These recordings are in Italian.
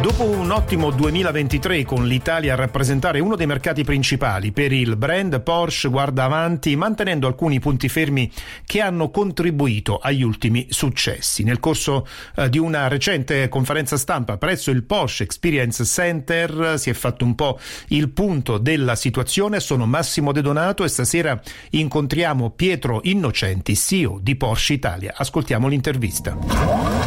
Dopo un ottimo 2023 con l'Italia a rappresentare uno dei mercati principali per il brand, Porsche guarda avanti mantenendo alcuni punti fermi che hanno contribuito agli ultimi successi. Nel corso eh, di una recente conferenza stampa presso il Porsche Experience Center si è fatto un po' il punto della situazione. Sono Massimo De Donato e stasera incontriamo Pietro Innocenti, CEO di Porsche Italia. Ascoltiamo l'intervista.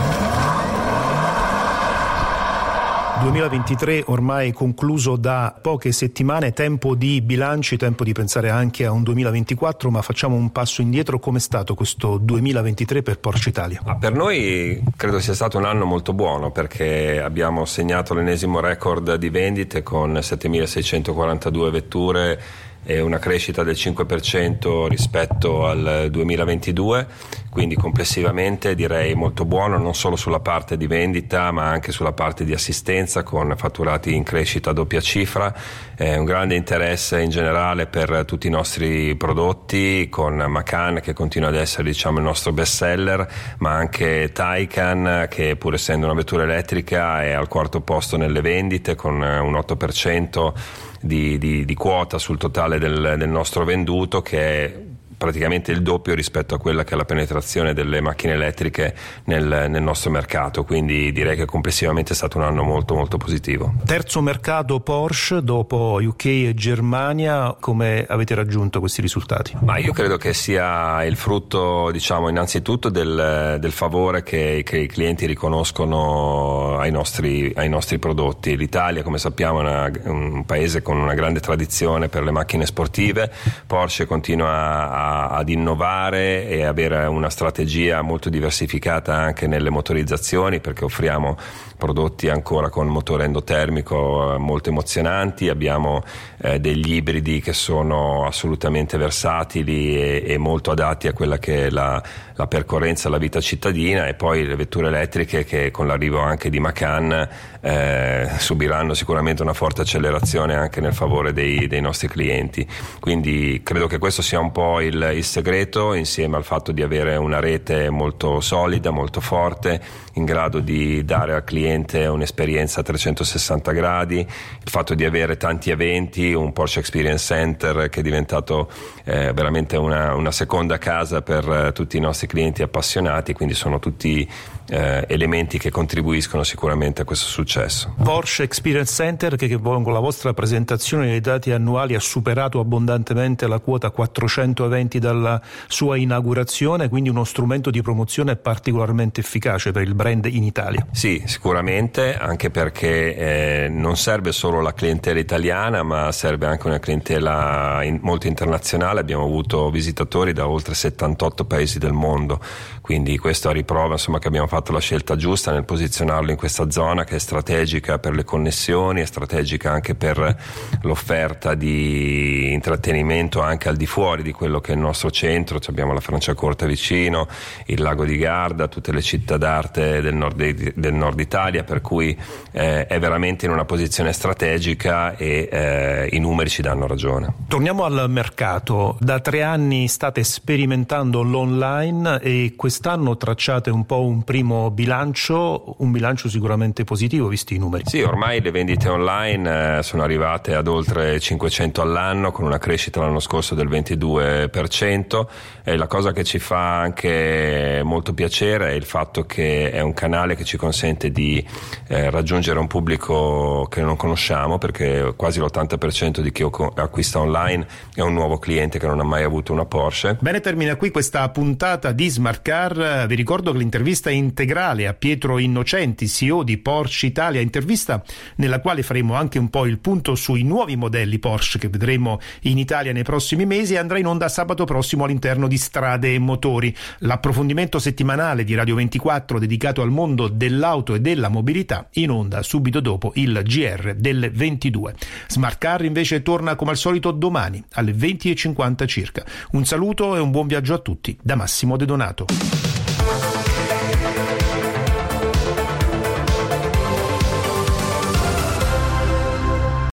2023 ormai concluso da poche settimane, tempo di bilanci, tempo di pensare anche a un 2024, ma facciamo un passo indietro. Com'è stato questo 2023 per Porsche Italia? Ah, per noi credo sia stato un anno molto buono perché abbiamo segnato l'ennesimo record di vendite con 7642 vetture e una crescita del 5% rispetto al 2022, quindi complessivamente direi molto buono non solo sulla parte di vendita ma anche sulla parte di assistenza con fatturati in crescita a doppia cifra, eh, un grande interesse in generale per tutti i nostri prodotti con Macan che continua ad essere diciamo, il nostro best seller ma anche Taycan che pur essendo una vettura elettrica è al quarto posto nelle vendite con un 8% di, di, di quota sul totale del, del nostro venduto che è praticamente il doppio rispetto a quella che è la penetrazione delle macchine elettriche nel, nel, nostro mercato, quindi direi che complessivamente è stato un anno molto molto positivo. Terzo mercato Porsche dopo UK e Germania, come avete raggiunto questi risultati? Ma io credo che sia il frutto, diciamo, innanzitutto del, del favore che, che, i clienti riconoscono ai nostri, ai nostri prodotti. L'Italia, come sappiamo, è una, un paese con una grande tradizione per le macchine sportive, Porsche continua a ad innovare e avere una strategia molto diversificata anche nelle motorizzazioni perché offriamo prodotti ancora con motore endotermico eh, molto emozionanti, abbiamo eh, degli ibridi che sono assolutamente versatili e, e, molto adatti a quella che è la, la percorrenza, la vita cittadina e poi le vetture elettriche che con l'arrivo anche di Macan eh, subiranno sicuramente una forte accelerazione anche nel favore dei, dei, nostri clienti. Quindi credo che questo sia un po' il, il segreto insieme al fatto di avere una rete molto solida, molto forte, in grado di dare al cliente un'esperienza a 360 gradi, il fatto di avere tanti eventi, un Porsche Experience Center che è diventato eh, veramente una, una, seconda casa per eh, tutti i nostri clienti appassionati, quindi sono tutti eh, elementi che contribuiscono sicuramente a questo successo. Porsche Experience Center che, che con la vostra presentazione dei dati annuali ha superato abbondantemente la quota 400 eventi dalla sua inaugurazione, quindi uno strumento di promozione particolarmente efficace per il brand in Italia. Sì, sicuramente, anche perché eh, non serve solo la clientela italiana, ma serve anche una clientela in, molto internazionale. Abbiamo avuto visitatori da oltre 78 paesi del mondo, quindi questo a riprova insomma, che abbiamo fatto la scelta giusta nel posizionarlo in questa zona che è strategica per le connessioni, è strategica anche per l'offerta di intrattenimento anche al di fuori di quello che il nostro centro, abbiamo la Franciacorta vicino, il lago di Garda, tutte le città d'arte del nord, del nord Italia, per cui eh, è veramente in una posizione strategica e eh, i numeri ci danno ragione. Torniamo al mercato, da tre anni state sperimentando l'online e quest'anno tracciate un po' un primo primo bilancio, un bilancio sicuramente positivo visti i numeri. Sì, ormai le vendite online eh, sono arrivate ad oltre 500 all'anno con una crescita l'anno scorso del 22% e la cosa che ci fa anche molto piacere è il fatto che è un canale che ci consente di eh, raggiungere un pubblico che non conosciamo perché quasi l'80% di chi acquista online è un nuovo cliente che non ha mai avuto una Porsche. Bene, termina qui questa puntata di Smart Car. Vi ricordo che l'intervista è integrale a Pietro Innocenti, CEO di Porsche Italia, intervista nella quale faremo anche un po' il punto sui nuovi modelli Porsche che vedremo in Italia nei prossimi mesi e andrà in onda sabato prossimo all'interno di Strade e Motori. L'approfondimento settimanale di Radio 24 dedicato al mondo dell'auto e della mobilità in onda subito dopo il GR delle 22. Smart Car invece torna come al solito domani alle 20.50 circa. Un saluto e un buon viaggio a tutti da Massimo De Donato.